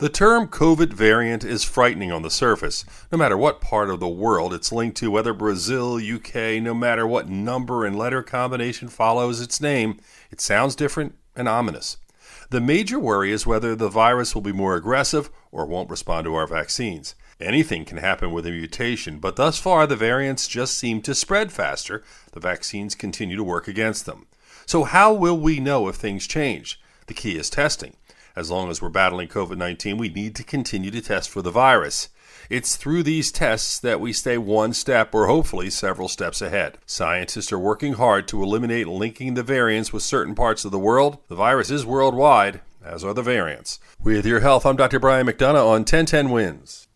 The term COVID variant is frightening on the surface, no matter what part of the world it's linked to, whether Brazil, UK, no matter what number and letter combination follows its name, it sounds different and ominous. The major worry is whether the virus will be more aggressive or won't respond to our vaccines. Anything can happen with a mutation, but thus far the variants just seem to spread faster. The vaccines continue to work against them. So, how will we know if things change? The key is testing. As long as we're battling COVID 19, we need to continue to test for the virus. It's through these tests that we stay one step or hopefully several steps ahead. Scientists are working hard to eliminate linking the variants with certain parts of the world. The virus is worldwide, as are the variants. With your health, I'm Dr. Brian McDonough on 1010 Wins.